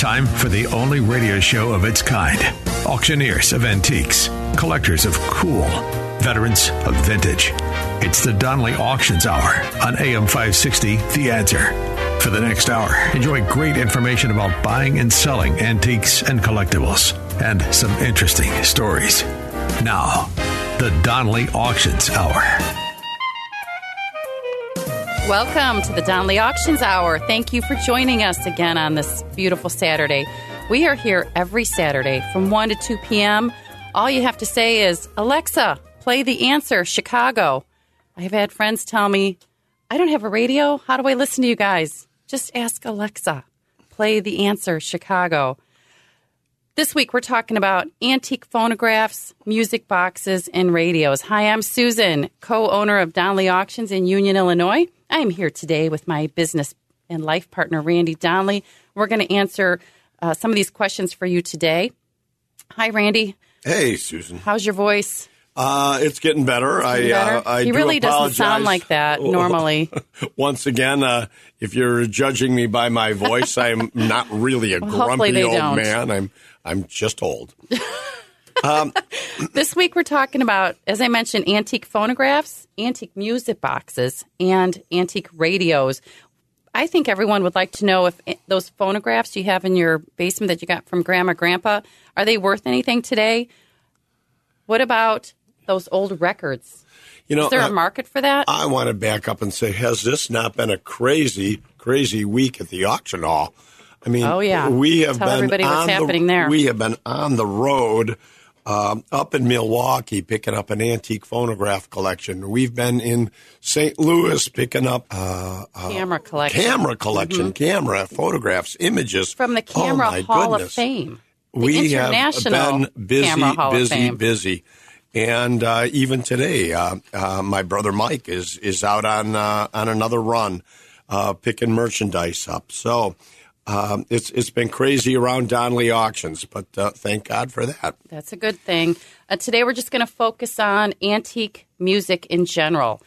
Time for the only radio show of its kind. Auctioneers of antiques, collectors of cool, veterans of vintage. It's the Donley Auctions Hour on AM 560, The Answer. For the next hour, enjoy great information about buying and selling antiques and collectibles, and some interesting stories. Now, the Donley Auctions Hour. Welcome to the Donley Auctions Hour. Thank you for joining us again on this beautiful Saturday. We are here every Saturday from 1 to 2 p.m. All you have to say is, Alexa, play the answer, Chicago. I have had friends tell me, I don't have a radio. How do I listen to you guys? Just ask Alexa, play the answer, Chicago. This week we're talking about antique phonographs, music boxes, and radios. Hi, I'm Susan, co owner of Donley Auctions in Union, Illinois. I am here today with my business and life partner, Randy Donley. We're going to answer uh, some of these questions for you today. Hi, Randy. Hey, Susan. How's your voice? Uh, it's getting better. I, Better? Uh, I he do really doesn't sound like that normally. Once again, uh, if you're judging me by my voice, I'm not really a Well, grumpy old don't. man. I'm I'm just old. Um, this week we're talking about, as I mentioned, antique phonographs, antique music boxes, and antique radios. I think everyone would like to know if those phonographs you have in your basement that you got from grandma, grandpa, are they worth anything today? What about those old records? You know, Is there a uh, market for that? I want to back up and say, has this not been a crazy, crazy week at the auction hall? I mean, Oh, yeah. we have Tell been on the- happening there. We have been on the road um, up in Milwaukee picking up an antique phonograph collection. We've been in St. Louis picking up uh, camera collection. camera collection, camera photographs, images Mm-hmm. From the Oh, Camera my Hall goodness. of Fame. The we have been busy, Camera Hall of busy, busy. And uh, even today, uh, uh, my brother Mike is is out on uh, on another run, uh, picking merchandise up. So um, it's it's been crazy around Donley auctions, but uh, thank God for that. That's a good thing. Uh, today, we're just going to focus on antique music in general.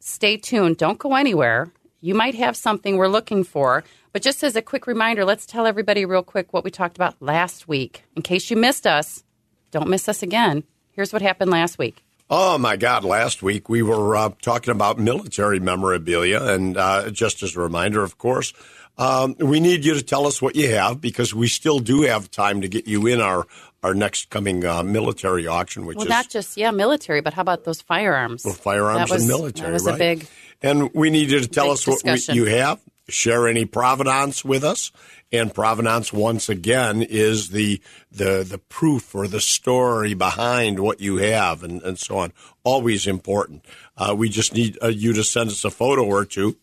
Stay tuned. Don't go anywhere. You might have something we're looking for. But just as a quick reminder, let's tell everybody real quick what we talked about last week. In case you missed us, don't miss us again. Here's what happened last week. Oh my God! Last week we were uh, talking about military memorabilia, and uh, just as a reminder, of course, um, we need you to tell us what you have because we still do have time to get you in our our next coming uh, military auction, which Well, is not just, yeah, military, but how about those firearms? for firearms was- and military. That was right? a big. And we need you to tell us what we, you have. Share any provenance with us. And provenance, once again, is the the the proof or the story behind what you have, and, and so on. Always important. Uh, we just need uh, you to send us a photo or two,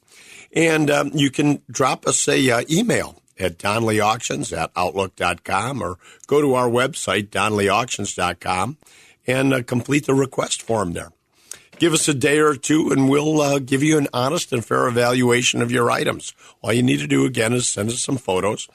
and um, you can drop us a uh, email at donleyauctions at outlook.com or go to our website donleyauctions.com and uh, complete the request form there give us a day or two and we'll uh, give you an honest and fair evaluation of your items. All you need to do again is send us some photos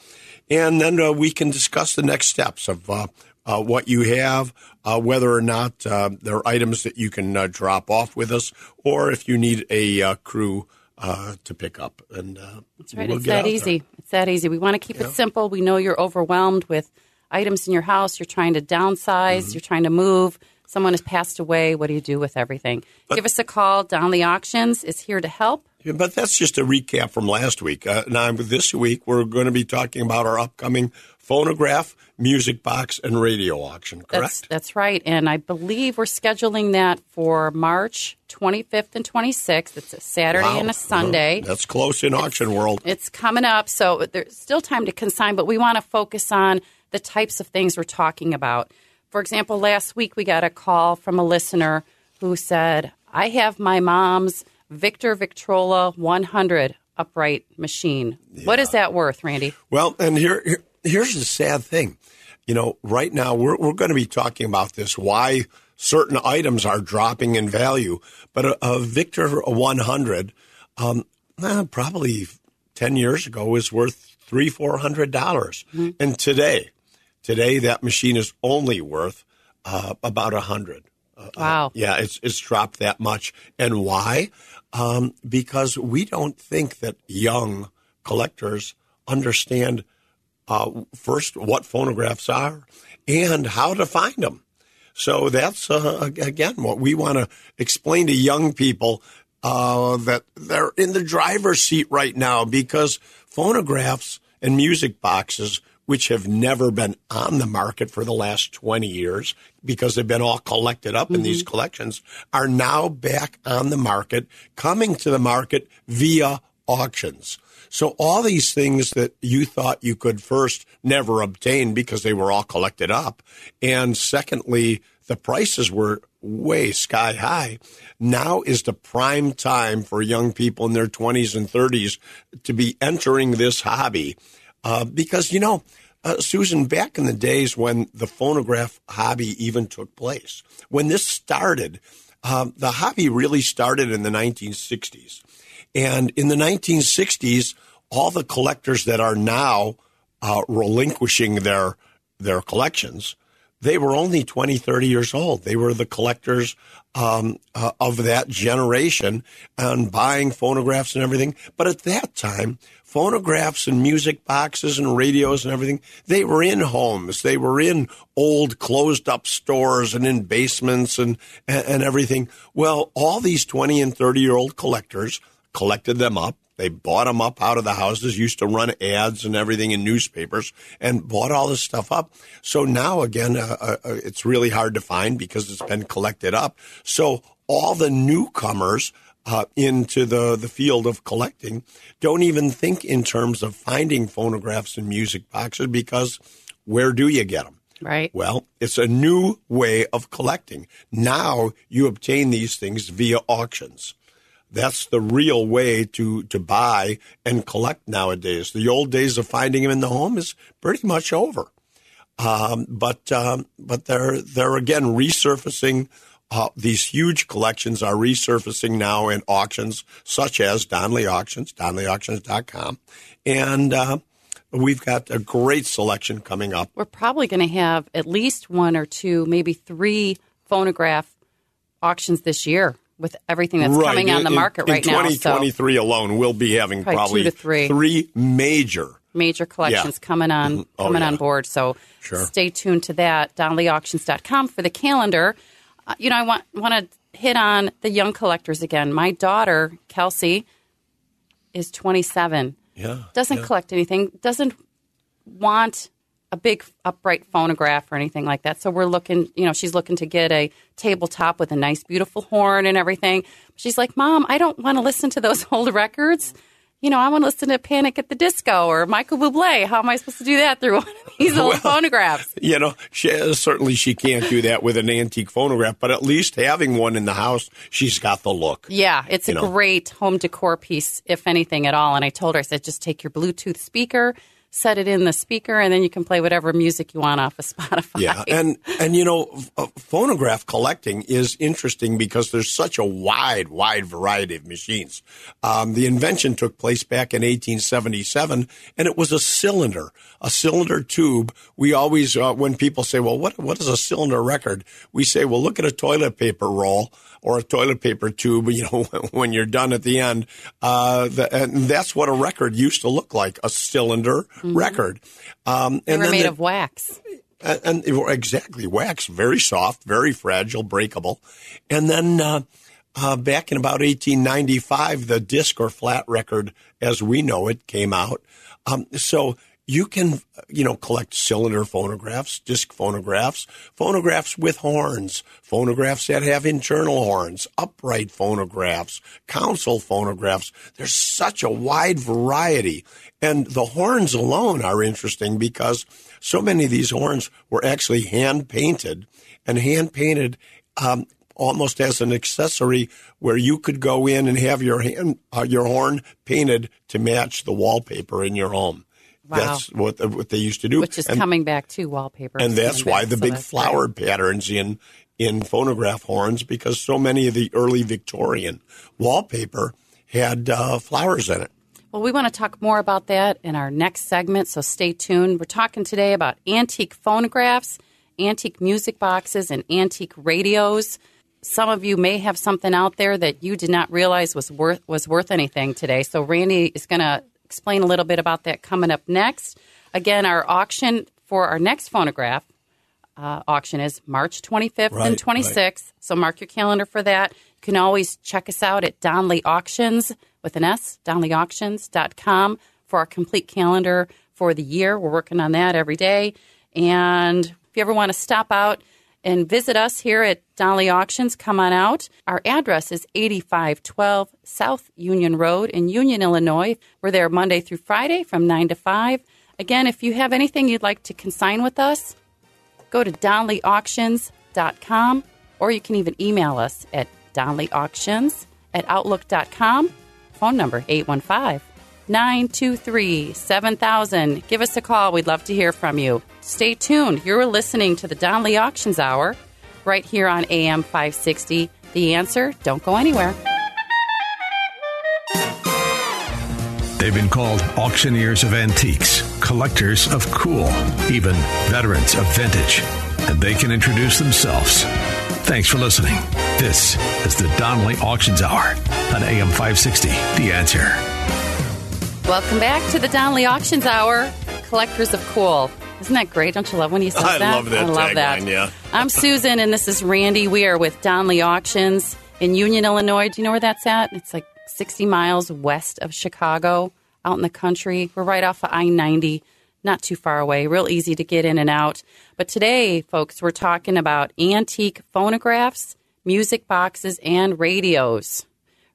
and then uh, we can discuss the next steps of uh, uh, what you have, uh, whether or not there are items that you can drop off with us or if you need a crew uh, to pick up. And uh, That's right. we'll it's that out there. easy. It's that easy. We want to keep it simple. We know you're overwhelmed with items in your house. You're trying to downsize. Mm-hmm. You're trying to move. Someone has passed away. What do you do with everything? Give us a call. Donley Auctions is here to help. Yeah, but that's just a recap from last week. Uh, now, this week, we're going to be talking about our upcoming phonograph, music box, and radio auction, correct? That's that's right. And I believe we're scheduling that for March 25th and 26th. It's a Saturday Wow. and a Sunday. That's close in auction world. It's coming up, so there's still time to consign, but we want to focus on the types of things we're talking about. For example, last week we got a call from a listener who said, I have my mom's Victor Victrola 100 upright machine. What is that worth, Randy? Well, and here, here here's the sad thing. You know, right now we're we're going to be talking about this why certain items are dropping in value, but a, a Victor 100 um, eh, probably 10 years ago was worth three, four hundred dollars. Mm-hmm. And today, today that machine is only worth uh, about a hundred. Uh, uh wow. Uh, yeah, it's it's dropped that much. And why? Um, because we don't think that young collectors understand uh, first what phonographs are and how to find them. So that's uh, again what we want to explain to young people uh, that they're in the driver's seat right now because phonographs and music boxes, which have never been on the market for the last 20 years because they've been all collected up mm-hmm. in these collections, are now back on the market, coming to the market via auctions. So all these things that you thought you could first never obtain because they were all collected up. And secondly, the prices were way sky high. Now is the prime time for young people in their 20s and 30s to be entering this hobby. Uh, because, you know, uh, Susan, back in the days when the phonograph hobby even took place, when this started, um, the hobby really started in the 1960s. And in the 1960s, all the collectors that are now uh, relinquishing their their collections they were only 20, 30 years old. They were the collectors um, uh, of that generation and buying phonographs and everything. But at that time, phonographs and music boxes and radios and everything, they were in homes. They were in old closed up stores and in basements and, and, and everything. Well, all these 20 and 30 year old collectors collected them up they bought them up out of the houses, used to run ads and everything in newspapers, and bought all this stuff up. So now, again, uh, uh, uh, it's really hard to find because it's been collected up. So all the newcomers uh, into the, the field of collecting don't even think in terms of finding phonographs and music boxes because where do you get them? Right. Well, it's a new way of collecting. Now you obtain these things via auctions. That's the real way to, to buy and collect nowadays. The old days of finding them in the home is pretty much over. Um, but um, but they're they're again resurfacing. Uh, these huge collections are resurfacing now in auctions such as Donley Auctions, DonleyAuctions.com, and uh, we've got a great selection coming up. We're probably going to have at least one or two, maybe three phonograph auctions this year with everything that's right. coming on the market in, right in 2023 now. So alone, we'll be having probably, probably two to three. three major major collections yeah. coming on mm-hmm. oh, coming yeah. on board. So sure. stay tuned to that. DonleyAuctions.com for the calendar. Uh, you know, I want want to hit on the young collectors again. My daughter Kelsey is 27. Yeah, doesn't yeah. collect anything. Doesn't want a big upright phonograph or anything like that. So we're looking, you know, she's looking to get a tabletop with a nice, beautiful horn and everything. She's like, Mom, I don't want to listen to those old records. You know, I want to listen to Panic at the Disco or Michael Bublé. How am I supposed to do that through one of these old well, phonographs? You know, she, certainly she can't do that with an antique phonograph, but at least having one in the house, she's got the look. Yeah, it's a know? great home decor piece, if anything at all. And I told her, I said, just take your Bluetooth speaker set it in the speaker, and then you can play whatever music you want off of Spotify. Yeah, and and you know, phonograph collecting is interesting because there's such a wide, wide variety of machines. Um, the invention took place back in 1877, and it was a cylinder, a cylinder tube. We always, uh, when people say, "Well, what what is a cylinder record?" We say, "Well, look at a toilet paper roll." or a toilet paper tube, you know, when you're done at the end. Uh, the, and that's what a record used to look like, a cylinder mm-hmm. record. Um, and they were made of wax. And, and exactly, wax, very soft, very fragile, breakable. And then, uh, uh, back in about 1895, the disc or flat record, as we know it, came out. Um, so you can, you know, collect cylinder phonographs, disc phonographs, phonographs with horns, phonographs that have internal horns, upright phonographs, console phonographs. There's such a wide variety. And the horns alone are interesting because so many of these horns were actually hand painted and hand painted um, almost as an accessory where you could go in and have your hand, uh, your horn painted to match the wallpaper in your home. Wow. That's what what they used to do, Which is and, coming back to wallpaper. and that's why back, the so big flowered patterns in in phonograph horns because so many of the early Victorian wallpaper had uh, flowers in it. Well, we want to talk more about that in our next segment, so stay tuned. We're talking today about antique phonographs, antique music boxes, and antique radios. Some of you may have something out there that you did not realize was worth was worth anything today. So Randy is going to explain a little bit about that coming up next. Again, our auction for our next phonograph uh, auction is March 25th Right, and 26th. So mark your calendar for that. You can always check us out at Donley Auctions with an S, donleyauctions.com for our complete calendar for the year. We're working on that every day. And if you ever want to stop out and visit us here at Donley Auctions, come on out. Our address is 8512 South Union Road in Union, Illinois. We're there Monday through Friday from 9 to 5. Again, if you have anything you'd like to consign with us, go to donleyauctions.com or you can even email us at donleyauctions at outlook.com. Phone number 815 923 7000. Give us a call. We'd love to hear from you. Stay tuned. You're listening to the Donley Auctions Hour right here on AM 560. The answer, don't go anywhere. They've been called auctioneers of antiques, collectors of cool, even veterans of vintage. And they can introduce themselves. Thanks for listening. This is the Donley Auctions Hour on AM 560. The answer. Welcome back to the Donley Auctions Hour, Collectors of Cool. Isn't that great? Don't you love when he says I that? love that I love that. tagline, yeah. I'm Susan, and this is Randy. We are with Donley Auctions in Union, Illinois. Do you know where that's at? It's like 60 miles west of Chicago, out in the country. We're right off of I 90, not too far away, real easy to get in and out. But today, folks, we're talking about antique phonographs, music boxes, and radios.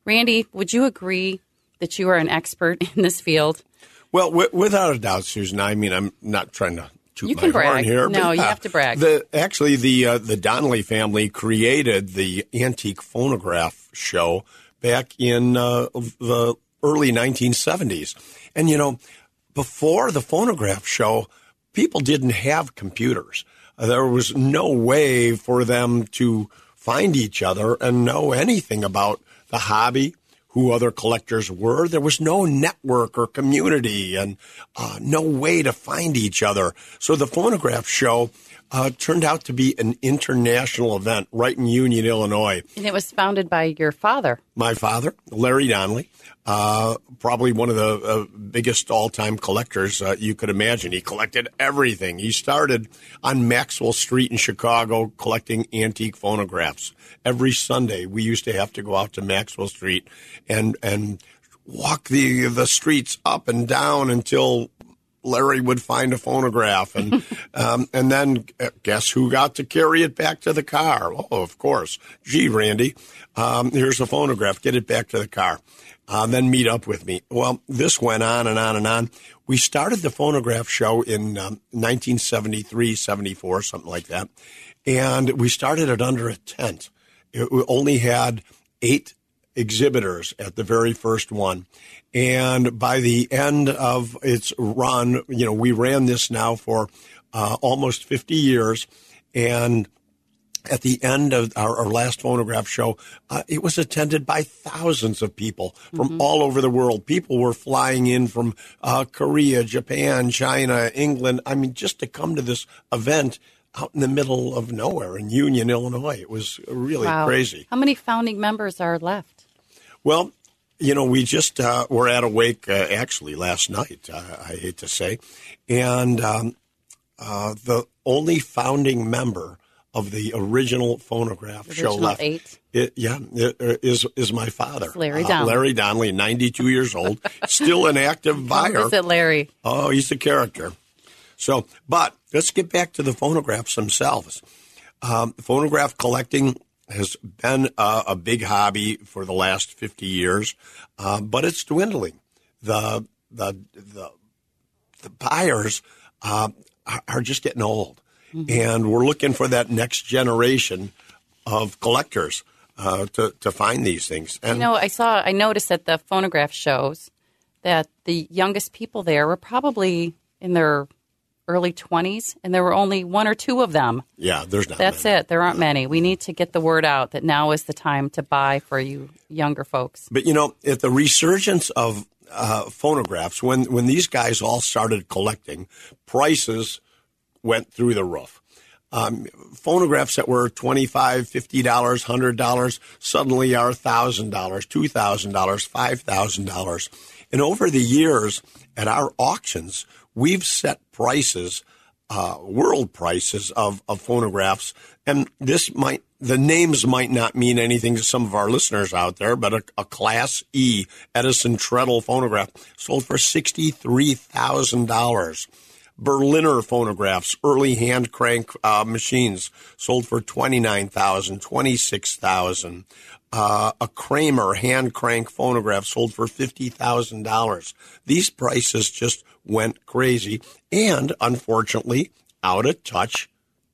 Randy, would you agree that you are an expert in this field? Well, w- without a doubt, Susan. I mean, I'm not trying to toot You my can brag. horn here. No, you yeah, have to brag. The actually the uh, the Donley family created the antique phonograph show back in uh, the early 1970s, and you know, before the phonograph show, people didn't have computers. Uh, there was no way for them to find each other and know anything about the hobby who other collectors were. There was no network or community and uh, no way to find each other. So the phonograph show uh, turned out to be an international event right in Union, Illinois. And it was founded by your father. My father, Larry Donley, uh, probably one of the uh, biggest all-time collectors uh, you could imagine. He collected everything. He started on Maxwell Street in Chicago collecting antique phonographs. Every Sunday, we used to have to go out to Maxwell Street and and walk the the streets up and down until Larry would find a phonograph, and um, and then uh, guess who got to carry it back to the car? Oh, of course. Gee, Randy, um, here's a phonograph. Get it back to the car. Uh, then meet up with me. Well, this went on and on and on. We started the phonograph show in um, 1973, 74, something like that, and we started it under a tent. It only had eight exhibitors at the very first one. And by the end of its run, you know, we ran this now for uh, almost 50 years. And at the end of our, our last phonograph show, uh, it was attended by thousands of people from all over the world. People were flying in from uh, Korea, Japan, China, England. I mean, just to come to this event out in the middle of nowhere in Union, Illinois. It was really Wow. crazy. How many founding members are left? Well, you know, we just uh, were at a wake uh, actually last night. Uh, I hate to say, and um, uh, the only founding member of the original phonograph show Original left, eight? It, yeah, it, uh, is is my father, It's Larry Uh, Donley. Larry Donley, ninety two years old, still an active buyer. Visit Larry. Oh, he's a character. So, but let's get back to the phonographs themselves. Um, phonograph collecting has been uh, a big hobby for the last 50 years, uh, but it's dwindling. The, the, the, the buyers uh, are- just getting old. And we're looking for that next generation of collectors uh, to to find these things. And You know, I saw, I noticed at the phonograph shows that the youngest people there were probably in their early 20s, and there were only one or two of them. yeah, there's not. That's many. it. There aren't many. We need to get the word out that now is the time to buy for you younger folks. But you know, at the resurgence of uh, phonographs, when when these guys all started collecting, prices went through the roof. Um, phonographs that were $25, $50, $100 suddenly are $1,000, $2,000, $5,000. And over the years at our auctions, we've set prices, uh, world prices of, of phonographs. And this might, the names might not mean anything to some of our listeners out there, but a, a Class E Edison Treadle phonograph sold for $63,000. Berliner phonographs, early hand crank uh, machines sold for 29,000, 26,000. Uh, a Kramer hand crank phonograph sold for fifty thousand dollars. These prices just went crazy, and unfortunately, out of touch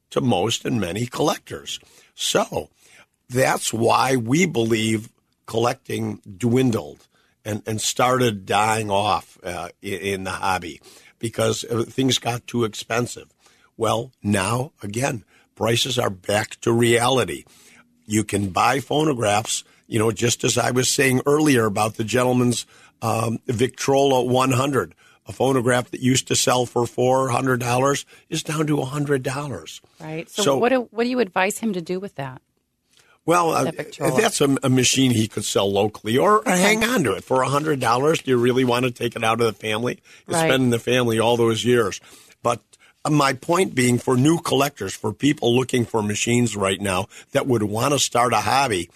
to most and many collectors. So that's why we believe collecting dwindled and, and started dying off uh, in, the hobby because things got too expensive. Well, now again, prices are back to reality. You can buy phonographs, you know, just as I was saying earlier about the gentleman's um, Victrola 100. A phonograph that used to sell for four hundred dollars is down to hundred dollars. Right. So, So- what, do, what do you advise him to do with that? Well, uh, if that's a, a machine he could sell locally, or hang on to it for hundred dollars. Do you really want to take it out of the family? It's Right. been in the family all those years. But my point being, for new collectors, for people looking for machines right now that would want to start a hobby,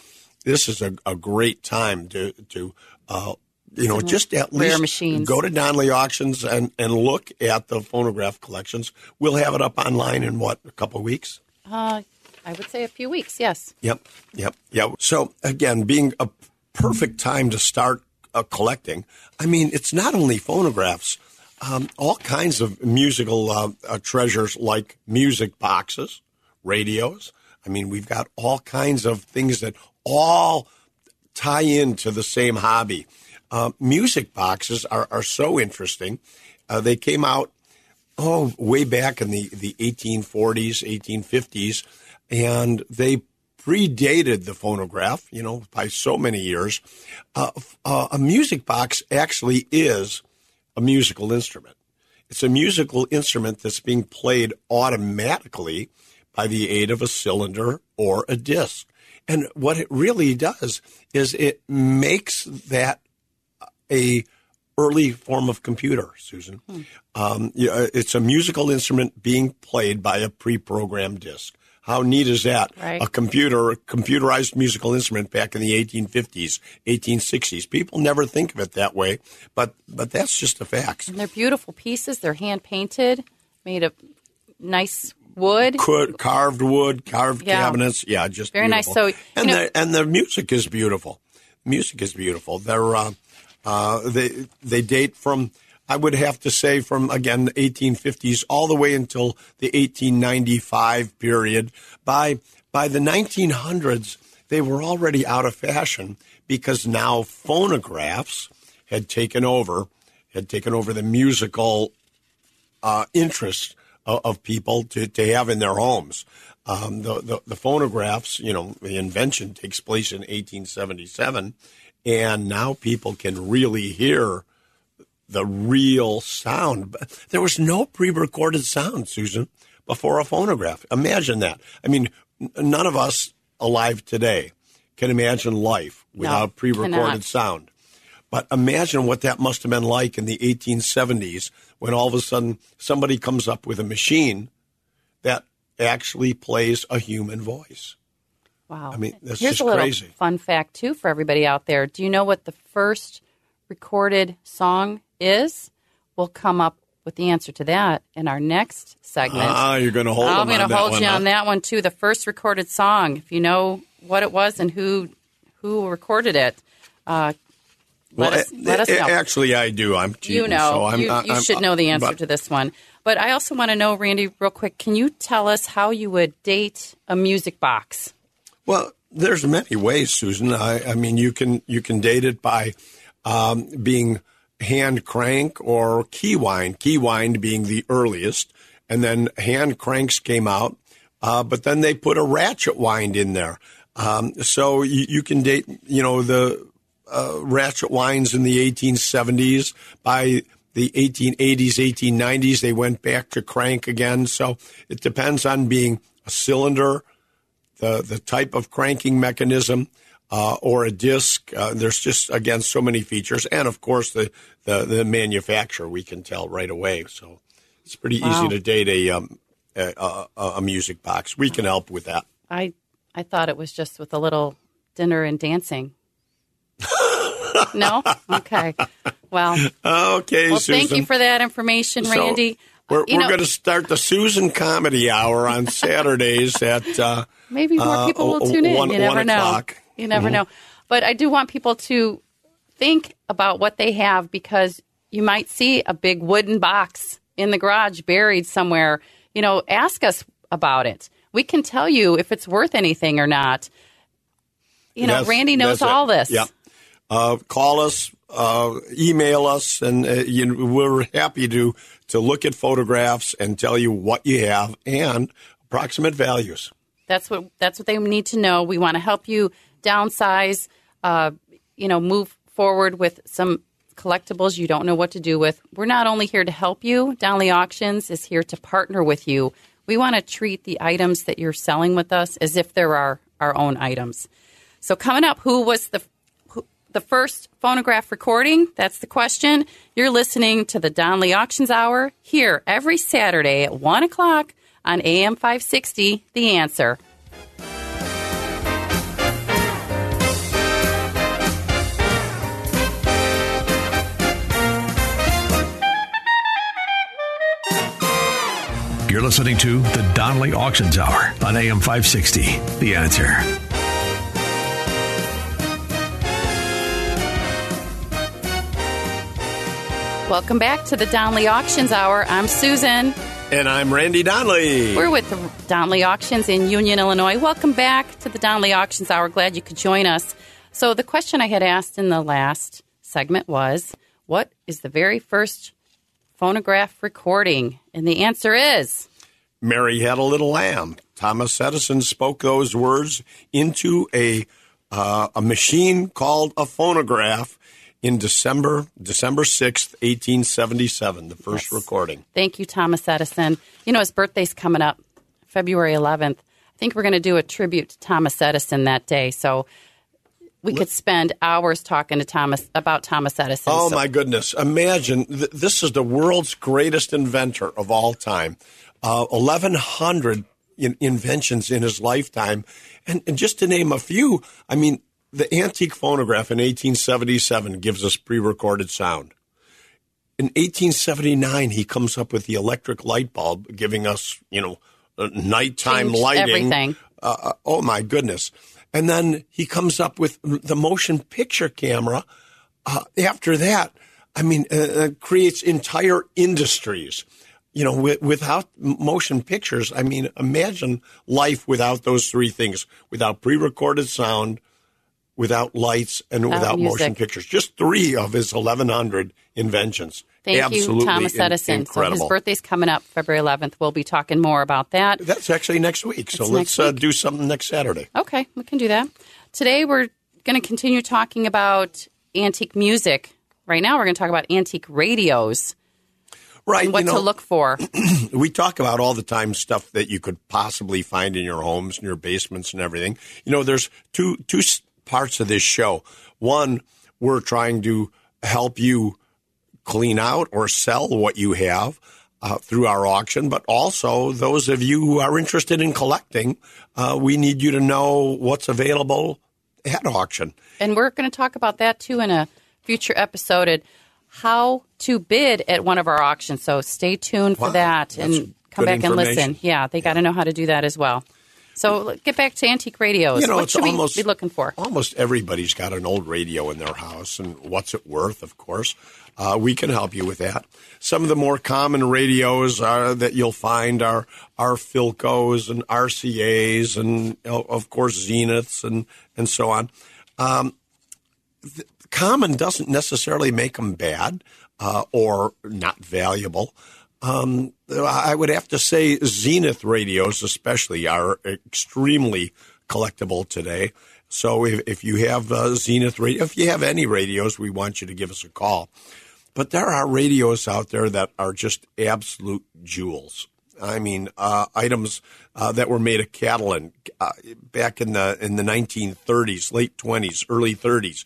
this is a, a great time to to. Uh, you know, just at least machines. go to Donley Auctions and, and look at the phonograph collections. We'll have it up online in what a couple of weeks. Uh, I would say a few weeks, yes. Yep, yep, yep. So again, being a perfect time to start uh, collecting. I mean, it's not only phonographs, um, all kinds of musical uh, uh, treasures like music boxes, radios. I mean, we've got all kinds of things that all tie into the same hobby. Uh, music boxes are, are so interesting. Uh, they came out oh, way back in the, the 1840s, 1850s, and they predated the phonograph, you know, by so many years. Uh, uh, a music box actually is a musical instrument. It's a musical instrument that's being played automatically by the aid of a cylinder or a disc. And what it really does is it makes that a early form of computer, Susan. Um, yeah, it's a musical instrument being played by a pre-programmed disc. How neat is that? Right. A computer, a computerized musical instrument back in the 1850s, 1860s. People never think of it that way, but but that's just a fact. And they're beautiful pieces. They're hand painted, made of nice wood. Could, carved wood, carved Yeah. cabinets. Yeah, just Very nice. So, and know- the and the music is beautiful. Music is beautiful. They're uh, uh, they they date from I would have to say from again the 1850s all the way until the 1895 period. By by the 1900s, they were already out of fashion because now phonographs had taken over, had taken over the musical uh, interest of, of people to, to have in their homes. Um, the, the, the phonographs, you know, the invention takes place in 1877, and now people can really hear the real sound. There was no pre-recorded sound, Susan, before a phonograph. Imagine that. I mean, none of us alive today can imagine life without pre-recorded cannot. sound. But imagine what that must have been like in the 1870s when all of a sudden somebody comes up with a machine that actually plays a human voice. Wow. I mean, that's Here's just a little crazy. fun fact, too, for everybody out there. Do you know what the first recorded song is? We'll come up with the answer to that in our next segment. Ah, you're going to hold I'm going to hold you huh? on that one, too. The first recorded song. If you know what it was and who who recorded it, uh, let, Well, us, a- let us a- know. Actually, I do. I'm cheating. you know, so I'm, you, you I'm- should know the answer but- to this one. But I also want to know, Randy, real quick, can you tell us how you would date a music box? Well, there's many ways, Susan. I, I mean, you can you can date it by um, being hand crank or key wind. Key wind being the earliest, and then hand cranks came out, uh, but then they put a ratchet wind in there. Um, so you, you, can date, you know, the uh, ratchet winds in the 1870s. By the 1880s, 1890s, they went back to crank again. So it depends on being a cylinder, the the type of cranking mechanism. Uh, or a disc. Uh, there's just again so many features, and of course the, the, the manufacturer we can tell right away. So it's pretty wow. easy to date a, um, a, a, a music box. We can help with that. I I thought it was just with a little dinner and dancing. no? Okay. Well. Okay, well, Susan. thank you for that information, Randy. So we're, we're going to start the Susan Comedy Hour on Saturdays at uh, maybe more uh, people will tune in. One, you never know. You never mm-hmm. know. But I do want people to think about what they have because you might see a big wooden box in the garage buried somewhere. You know, ask us about it. We can tell you if it's worth anything or not. You know, Randy knows all this. Yeah. Uh, call us, uh, email us, and uh, you, we're happy to to look at photographs and tell you what you have and approximate values. That's what that's what they need to know. We want to help you downsize. Uh, you know, move forward with some collectibles you don't know what to do with. We're not only here to help you. Donley Auctions is here to partner with you. We want to treat the items that you're selling with us as if they're our, our own items. So coming up, who was the the first phonograph recording? That's the question. You're listening to the Donley Auctions Hour here every Saturday at one o'clock on AM 560. The answer. Listening to the Donley Auctions Hour on AM 560. The answer. Welcome back to the Donley Auctions Hour. I'm Susan. And I'm Randy Donley. We're with the Donley Auctions in Union, Illinois. Welcome back to the Donley Auctions Hour. Glad you could join us. So, the question I had asked in the last segment was What is the very first phonograph recording? And the answer is Mary Had a Little Lamb. Thomas Edison spoke those words into a uh, a machine called a phonograph in December December 6th, 1877, the first yes. recording. Thank you, Thomas Edison. You know, his birthday's coming up, February 11th. I think we're going to do a tribute to Thomas Edison that day. So we could spend hours talking to Thomas about Thomas Edison. Oh so. my goodness! Imagine th- this is the world's greatest inventor of all time. Uh, Eleven hundred in- inventions in his lifetime, and, and just to name a few, I mean, the antique phonograph in 1877 gives us pre-recorded sound. In 1879, he comes up with the electric light bulb, giving us, you know, nighttime Changed lighting. Everything. Uh, uh oh my goodness! And then he comes up with the motion picture camera. Uh, after that, I mean, uh, uh creates entire industries. You know, with, without motion pictures, I mean, imagine life without those three things: without pre-recorded sound, without lights, and without, without motion pictures. Just three of his 1,100 inventions. Thank Absolutely you, Thomas Edison. In- so his birthday's coming up February 11th. We'll be talking more about that. That's actually next week. So it's let's uh, do something next Saturday. Okay, we can do that. Today we're going to continue talking about antique music. Right now we're going to talk about antique radios. Right. what you know, to look for. we talk about all the time stuff that you could possibly find in your homes, and your basements, and everything. You know, there's two two parts of this show. One, we're trying to help you clean out or sell what you have uh, through our auction, but also those of you who are interested in collecting, uh, we need you to know what's available at auction. And we're going to talk about that too in a future episode at how to bid at one of our auctions. So stay tuned for wow, that and come back and listen. Yeah, they got to know how to do that as well. So get back to antique radios. You know, what it's should we almost be looking for? Almost everybody's got an old radio in their house, and what's it worth? Of course, uh, we can help you with that. Some of the more common radios are, that you'll find are are Philcos and RCA's, and of course Zeniths, and and so on. Um, th- common doesn't necessarily make them bad uh, or not valuable. Um, I would have to say Zenith radios, especially, are extremely collectible today. So if, if you have uh, Zenith radio, if you have any radios, we want you to give us a call. But there are radios out there that are just absolute jewels. I mean, uh, items uh, that were made of Catalin uh, back in the in the 1930s, late 20s, early 30s.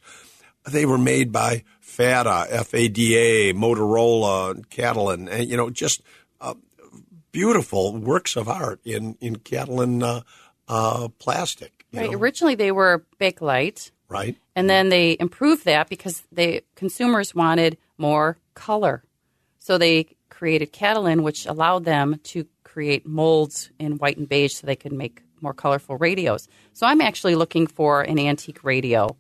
They were made by FADA, FADA, Motorola, Catalin, and you know, just uh, beautiful works of art in in Catalin uh, uh, plastic. Right. know, Originally, they were bakelite, right. and then they improved that because they consumers wanted more color. So they created Catalin, which allowed them to create molds in white and beige so they could make more colorful radios. So I'm actually looking for an antique radio.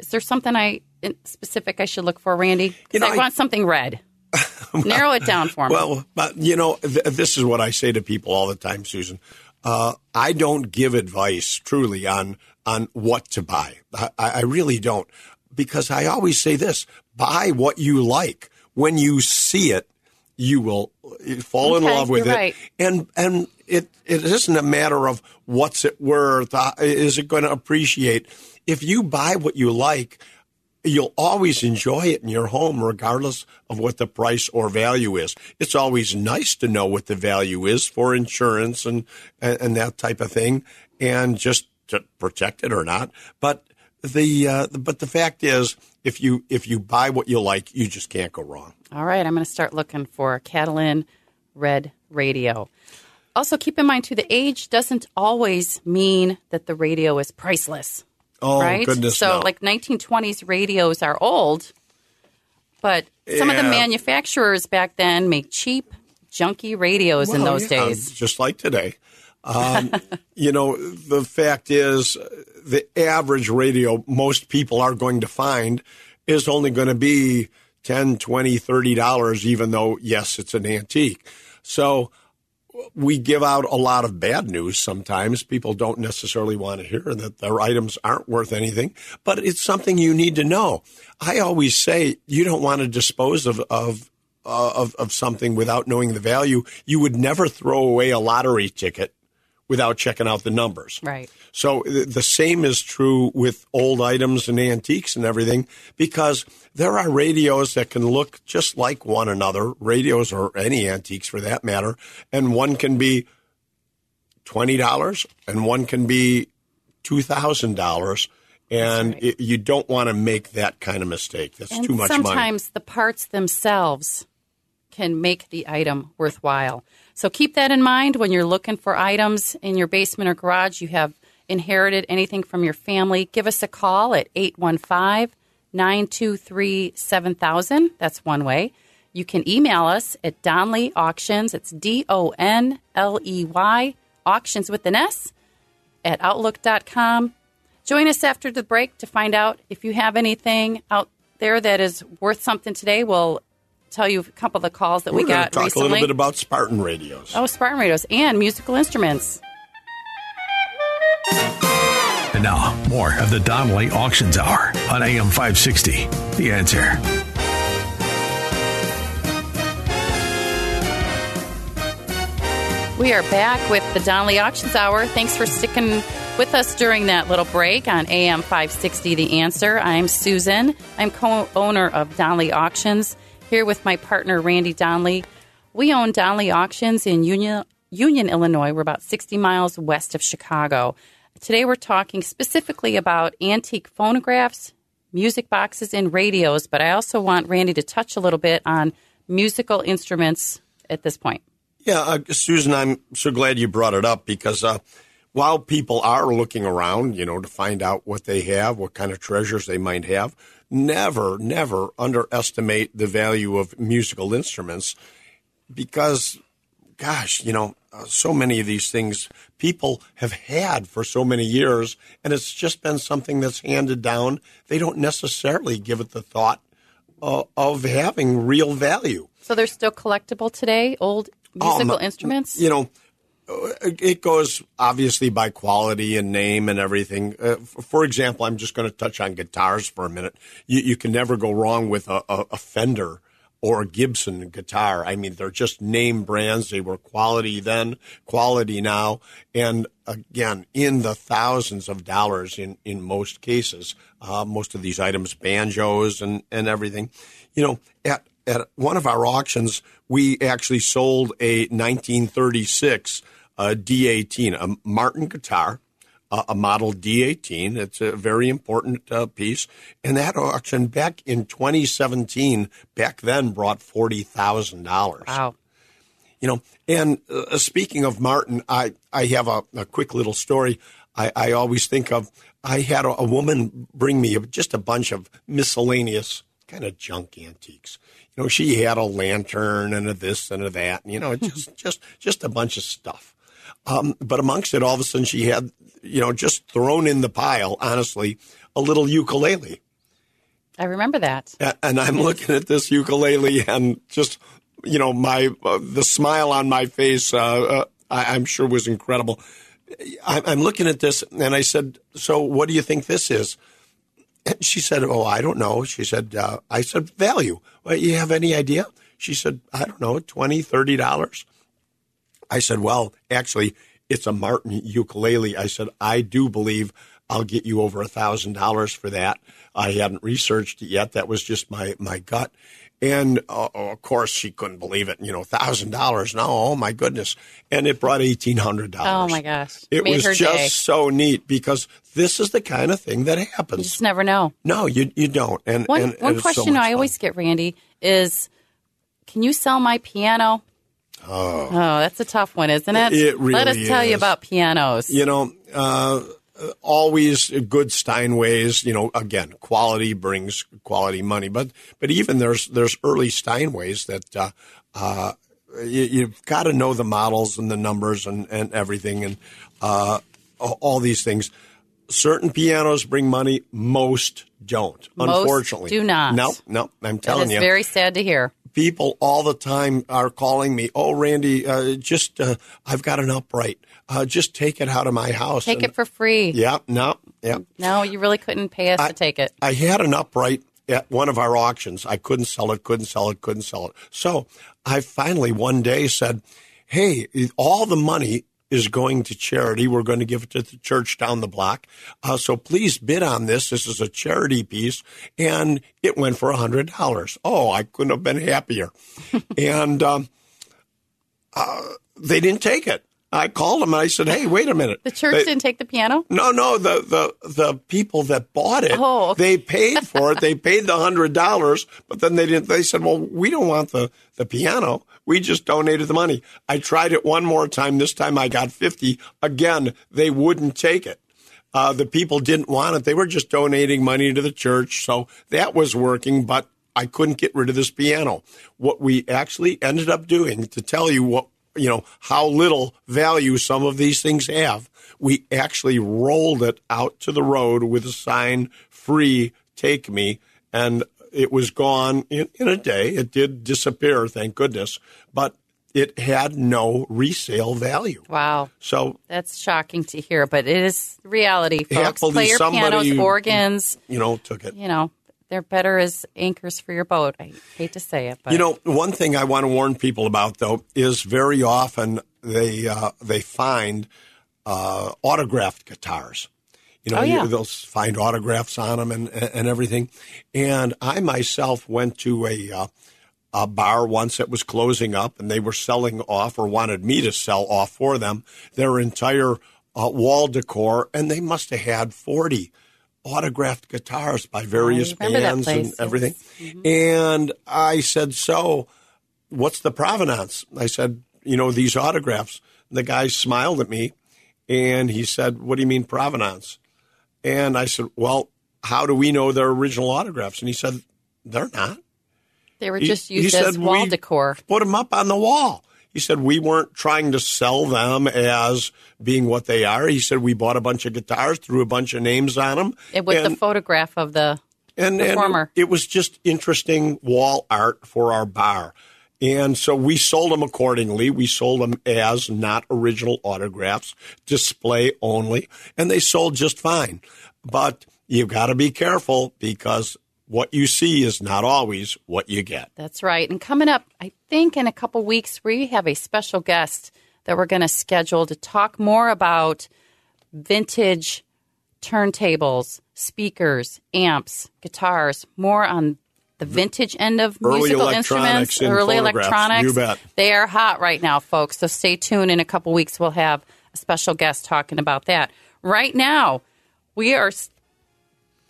Is there something I in specific I should look for, Randy? You know, I, I- want something red. Narrow it down for me. Well, but you know, th- this is what I say to people all the time, Susan. Uh, I don't give advice truly on on what to buy. I, I really don't, because I always say this: buy what you like. When you see it, you will fall in love with it, right. and and it it isn't a matter of what's it worth. Uh, is it going to appreciate? If you buy what you like, you'll always enjoy it in your home, regardless of what the price or value is. It's always nice to know what the value is for insurance and and, and that type of thing, and just to protect it or not. But the uh, but the fact is, if you if you buy what you like, you just can't go wrong. All right, I'm going to start looking for Catalin red radio. Also, keep in mind too, the age doesn't always mean that the radio is priceless. Oh right? goodness! So, no. like 1920s radios are old, but some of the manufacturers back then make cheap, junky radios in those yeah, days. just like today. Um, you know, the fact is, the average radio most people are going to find is only going to be 10 20 30 dollars even though yes it's an antique so we give out a lot of bad news sometimes. People don't necessarily want to hear that their items aren't worth anything, but it's something you need to know. I always say you don't want to dispose of, of, uh, of, of something without knowing the value. You would never throw away a lottery ticket without checking out the numbers. Right. So the same is true with old items and antiques and everything because there are radios that can look just like one another, radios or any antiques for that matter, and one can be $20 and one can be $2,000 and right. it, you don't want to make that kind of mistake. That's And too much money. sometimes the parts themselves can make the item worthwhile. So keep that in mind when you're looking for items in your basement or garage. You have inherited anything from your family. Give us a call at 815 923 7000. That's one way. You can email us at Donley Auctions. It's D O N L E Y, auctions with an S, at outlook.com. Join us after the break to find out if you have anything out there that is worth something today. We'll tell you a couple of the calls that We're we got talk recently. a little bit about Spartan radios. oh, Spartan radios and musical instruments. And now, more of the Donley Auctions Hour on AM 560. The answer. We are back with the Donley Auctions Hour. Thanks for sticking with us during that little break on AM 560 The Answer. I'm Susan. I'm co owner of Donley Auctions, here with my partner, Randy Donley. We own Donley Auctions in Union, Union, Illinois. We're about 60 miles west of Chicago. Today we're talking specifically about antique phonographs, music boxes, and radios, but I also want Randy to touch a little bit on musical instruments at this point. Yeah, uh, Susan, I'm so glad you brought it up because uh, while people are looking around, you know, to find out what they have, what kind of treasures they might have, never, never underestimate the value of musical instruments because gosh, you know, uh, so many of these things people have had for so many years, and it's just been something that's handed down. They don't necessarily give it the thought uh, of having real value. So they're still collectible today, old musical Um, instruments? You know, it goes obviously by quality and name and everything. Uh, for example, I'm just going to touch on guitars for a minute. You, you can never go wrong with a, a, a Fender or a Gibson guitar. I mean, they're just name brands. They were quality then, quality now, and again, in the thousands of dollars in, in most cases. Uh, most of these items, banjos and, and everything. You know, at, at one of our auctions, we actually sold a 1936 uh, D18, a Martin guitar, uh, a model D18. It's a very important uh, piece. And that auction back in 2017, back then brought $40,000 wow. you know and uh, speaking of martin i i have a, a quick little story I, I always think of i had a, a woman bring me just a bunch of miscellaneous kind of junk antiques you know she had a lantern and a this and a that you know just just just a bunch of stuff um, but amongst it all of a sudden she had you know just thrown in the pile honestly a little ukulele I remember that. and I'm looking at this ukulele and just you know my uh, the smile on my face uh, uh, I, I'm sure was incredible. I, I'm looking at this and I said, "So what do you think this is?" And she said, "Oh, I don't know." She said, uh, "I said value. Well, you have any idea?" She said, "I don't know, twenty, thirty dollars." I said, "Well, actually, it's a Martin ukulele." I said, "I do believe I'll get you over a thousand dollars for that." I hadn't researched it yet. That was just my my gut. And uh, of course, she couldn't believe it. You know, thousand dollars. No, oh my goodness! And it brought eighteen hundred dollars. Oh, my gosh. It Made was just day. so neat because this is the kind of thing that happens. You just never know. No, you you don't. And One, and, one so question much I fun. always get, Randy, is can you sell my piano? Oh. that's a tough one, isn't it? It Let us really tell you about pianos. you know, uh, always good Steinways. You know, again, quality brings quality money. But but even there's there's early Steinways that uh, uh, you, you've got to know the models and the numbers and and everything and uh, all these things. Certain pianos bring money, most don't. Most unfortunately, do not. No, no, I'm telling you very sad to hear. People all the time are calling me. Oh, Randy, uh, just uh, I've got an upright. Uh, just take it out of my house. Take And- it for free. Yeah, no, yeah. No, you really couldn't pay us to take it. I had an upright at one of our auctions. I couldn't sell it, couldn't sell it, couldn't sell it. So I finally one day said, "Hey, all the money." Is going to charity. We're going to give it to the church down the block. Uh, so please bid on this. This is a charity piece. And it went for a $100. Oh, I couldn't have been happier. and um, uh, they didn't take it. I called them and I said, "Hey, wait a minute." The church They- didn't take the piano? no, no, the the the people that bought it, Oh, okay. they paid for it. they paid the hundred dollars, but then they didn't. They said, "Well, we don't want the the piano. We just donated the money." I tried it one more time. This time I got fifty. Again, they wouldn't take it. Uh, the people didn't want it. They were just donating money to the church, so that was working. But I couldn't get rid of this piano. What we actually ended up doing to tell you what you know how little value some of these things have. We actually rolled it out to the road with a sign "Free, take me," and it was gone in, in a day. It did disappear, thank goodness, but it had no resale value. Wow. So That's shocking to hear, but it is reality, folks. Happily Play your somebody- pianos, organs, you know, took it. you know, they're better as anchors for your boat. I hate to say it, but You know, one thing I want to warn people about though is very often they uh, they find uh, autographed guitars. You know, Oh, yeah. you, they'll find autographs on them and and everything. And I myself went to a uh, a bar once that was closing up, and they were selling off or wanted me to sell off for them their entire uh, wall decor, and they must have had forty autographed guitars by various bands place, and yes. everything. Mm-hmm. And I said, so what's the provenance? I said, you know, these autographs. The guy smiled at me and he said, what do you mean provenance? And I said, well, how do we know they're original autographs? And he said, they're not. they were He- just he used as said wall decor. Put them up on the wall. He said we weren't trying to sell them as being what they are. He said we bought a bunch of guitars, threw a bunch of names on them, It, with the photograph of the and, and performer. it was just interesting wall art for our bar. And so we sold them accordingly. We sold them as not original autographs, display only, and they sold just fine. But you've got to be careful because what you see is not always what you get. That's right. And coming up, I think in a couple weeks, we have a special guest that we're going to schedule to talk more about vintage turntables, speakers, amps, guitars, more on the vintage end of Early musical instruments, and early electronics. You bet. They are hot right now, folks. So stay tuned. In a couple weeks, we'll have a special guest talking about that. Right now, we are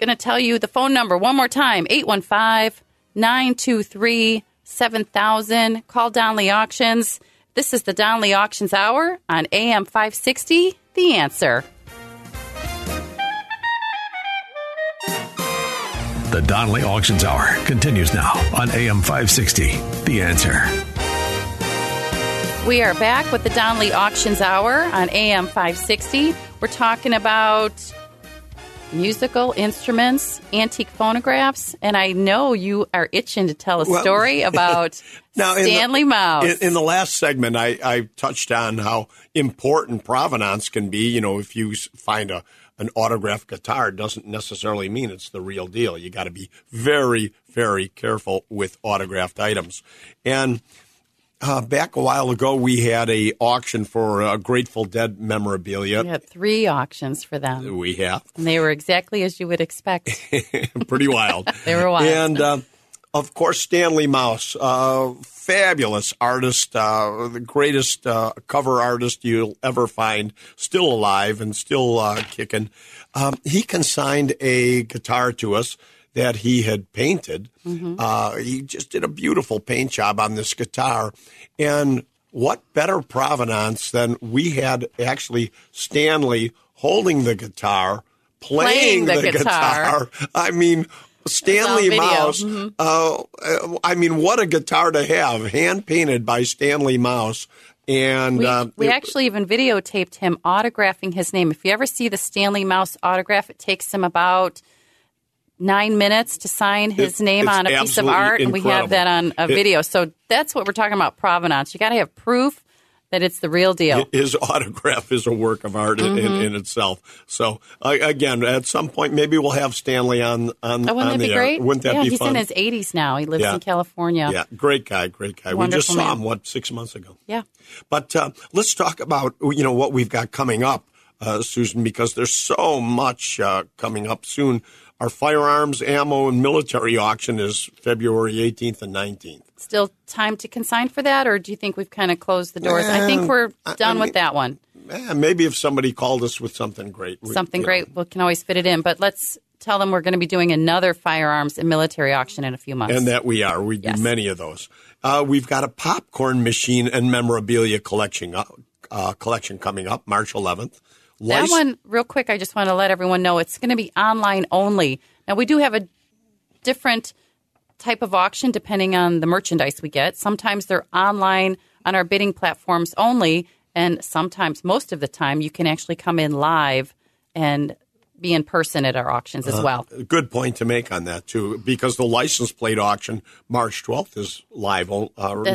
going to tell you the phone number one more time 815 923 7000. Call Donley Auctions. This is the Donley Auctions Hour on AM 560. The answer. The Donley Auctions Hour continues now on AM 560. The answer. We are back with the Donley Auctions Hour on AM 560. We're talking about musical instruments, antique phonographs, and I know you are itching to tell a Well, story about Now, in the- Stanley Mouse. In, in the last segment, I, I touched on how important provenance can be. You know, if you find a an autographed guitar, doesn't necessarily mean it's the real deal. You got to be very, very careful with autographed items. And uh, back a while ago, we had a auction for uh, Grateful Dead memorabilia. we had three auctions for them, We have and they were exactly as you would expect. pretty wild. They were wild. And uh, of course, Stanley Mouse, uh, fabulous artist, uh, the greatest uh, cover artist you'll ever find, still alive and still uh, kicking. Um, he consigned a guitar to us that he had painted. Mm-hmm. Uh, he just did a beautiful paint job on this guitar. And what better provenance than we had actually Stanley holding the guitar, playing, Playing the guitar. guitar. I mean, Stanley. Mouse. Mm-hmm. Uh, uh, I mean, what a guitar to have, hand painted by Stanley Mouse. And We, uh, we it- actually even videotaped him autographing his name. If you ever see the Stanley Mouse autograph, it takes him about nine minutes to sign his It- name on a piece of art, and we have that on a. It- video. so that's what we're talking about provenance. You got to have proof that it's the real deal. his autograph is a work of art in, in, in itself. So uh, again, at some point, maybe we'll have Stanley on on, Oh, wouldn't on that the be great? Wouldn't that yeah, be he's fun? in his 80s now. He lives Yeah. in California. yeah, great guy, great guy. we just Wonderful saw man. him what six months ago. Yeah. But uh, let's talk about you know what we've got coming up, uh, Susan, because there's so much uh, coming up soon. Our firearms, ammo, and military auction is February 18th and 19th. Still time to consign for that, or do you think we've kind of closed the doors? I think Um, we're I- I done mean- with that one. Eh, maybe if somebody called us with something great, we- Something you know. great. We can always fit it in. But let's tell them we're going to be doing another firearms and military auction in a few months. And that we are. We do many of those. Uh, we've got a popcorn machine and memorabilia collection uh, uh, collection coming up March 11th. That one, real quick, I just want to let everyone know it's going to be online only. Now, we do have a different type of auction depending on the merchandise we get. Sometimes they're online on our bidding platforms only, and sometimes, most of the time, you can actually come in live and be in person at our auctions Uh-huh. as well. Good point to make on that too, because the license plate auction March 12th is live, uh,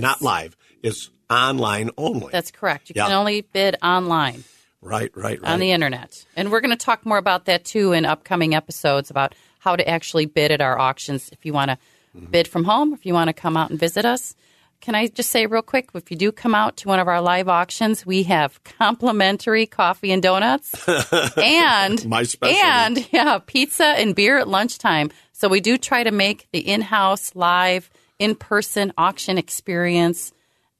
not live. It's online only. That's correct. You Yeah. can only bid online. Right, right, right. on the internet. And we're going to talk more about that too in upcoming episodes about how to actually bid at our auctions if you want to Mm-hmm. bid from home, if you want to come out and visit us. Can I just say real quick, if you do come out to one of our live auctions, we have complimentary coffee and donuts and My specialty. and yeah, pizza and beer at lunchtime. So we do try to make the in-house live in-person auction experience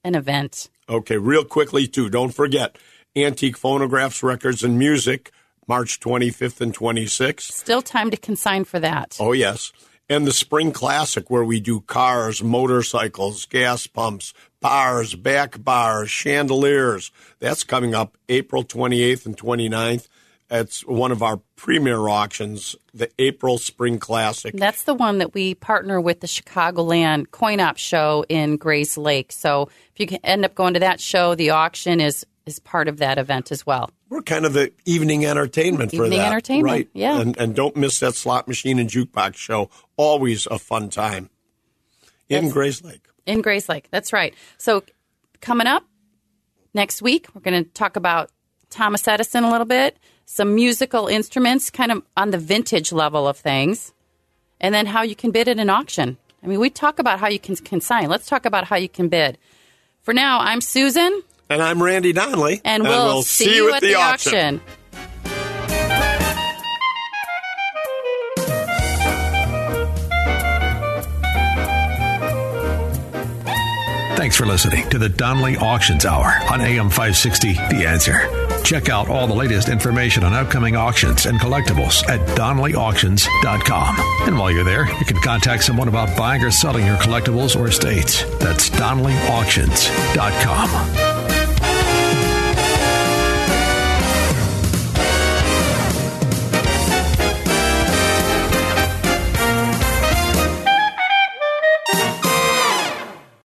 an event. Okay, real quickly too. Don't forget antique phonographs, records, and music. March 25th and 26th. Still time to consign for that. Oh, yes. And the Spring Classic, where we do cars, motorcycles, gas pumps, bars, back bars, chandeliers. That's coming up April 28th and 29th. it's one of our premier auctions, the April Spring Classic. That's the one that we partner with the Chicagoland Coin Op show in Grayslake. So if you can end up going to that show, the auction is is part of that event as well. We're kind of the evening entertainment for Evening that, entertainment, right? yeah. And, and don't miss that slot machine and jukebox show. Always a fun time in Grays Lake. in Grayslake. That's right. So coming up next week, we're going to talk about Thomas Edison a little bit, some musical instruments, kind of on the vintage level of things, and then how you can bid at an auction. I mean, we talk about how you can consign. Let's talk about how you can bid. For now, I'm Susan, And I'm Randy Donley, and we'll, see, you at the, auction. Thanks for listening to the Donley Auctions Hour on AM 560 The Answer. Check out all the latest information on upcoming auctions and collectibles at DonleyAuctions.com. And while you're there, you can contact someone about buying or selling your collectibles or estates. That's DonleyAuctions.com.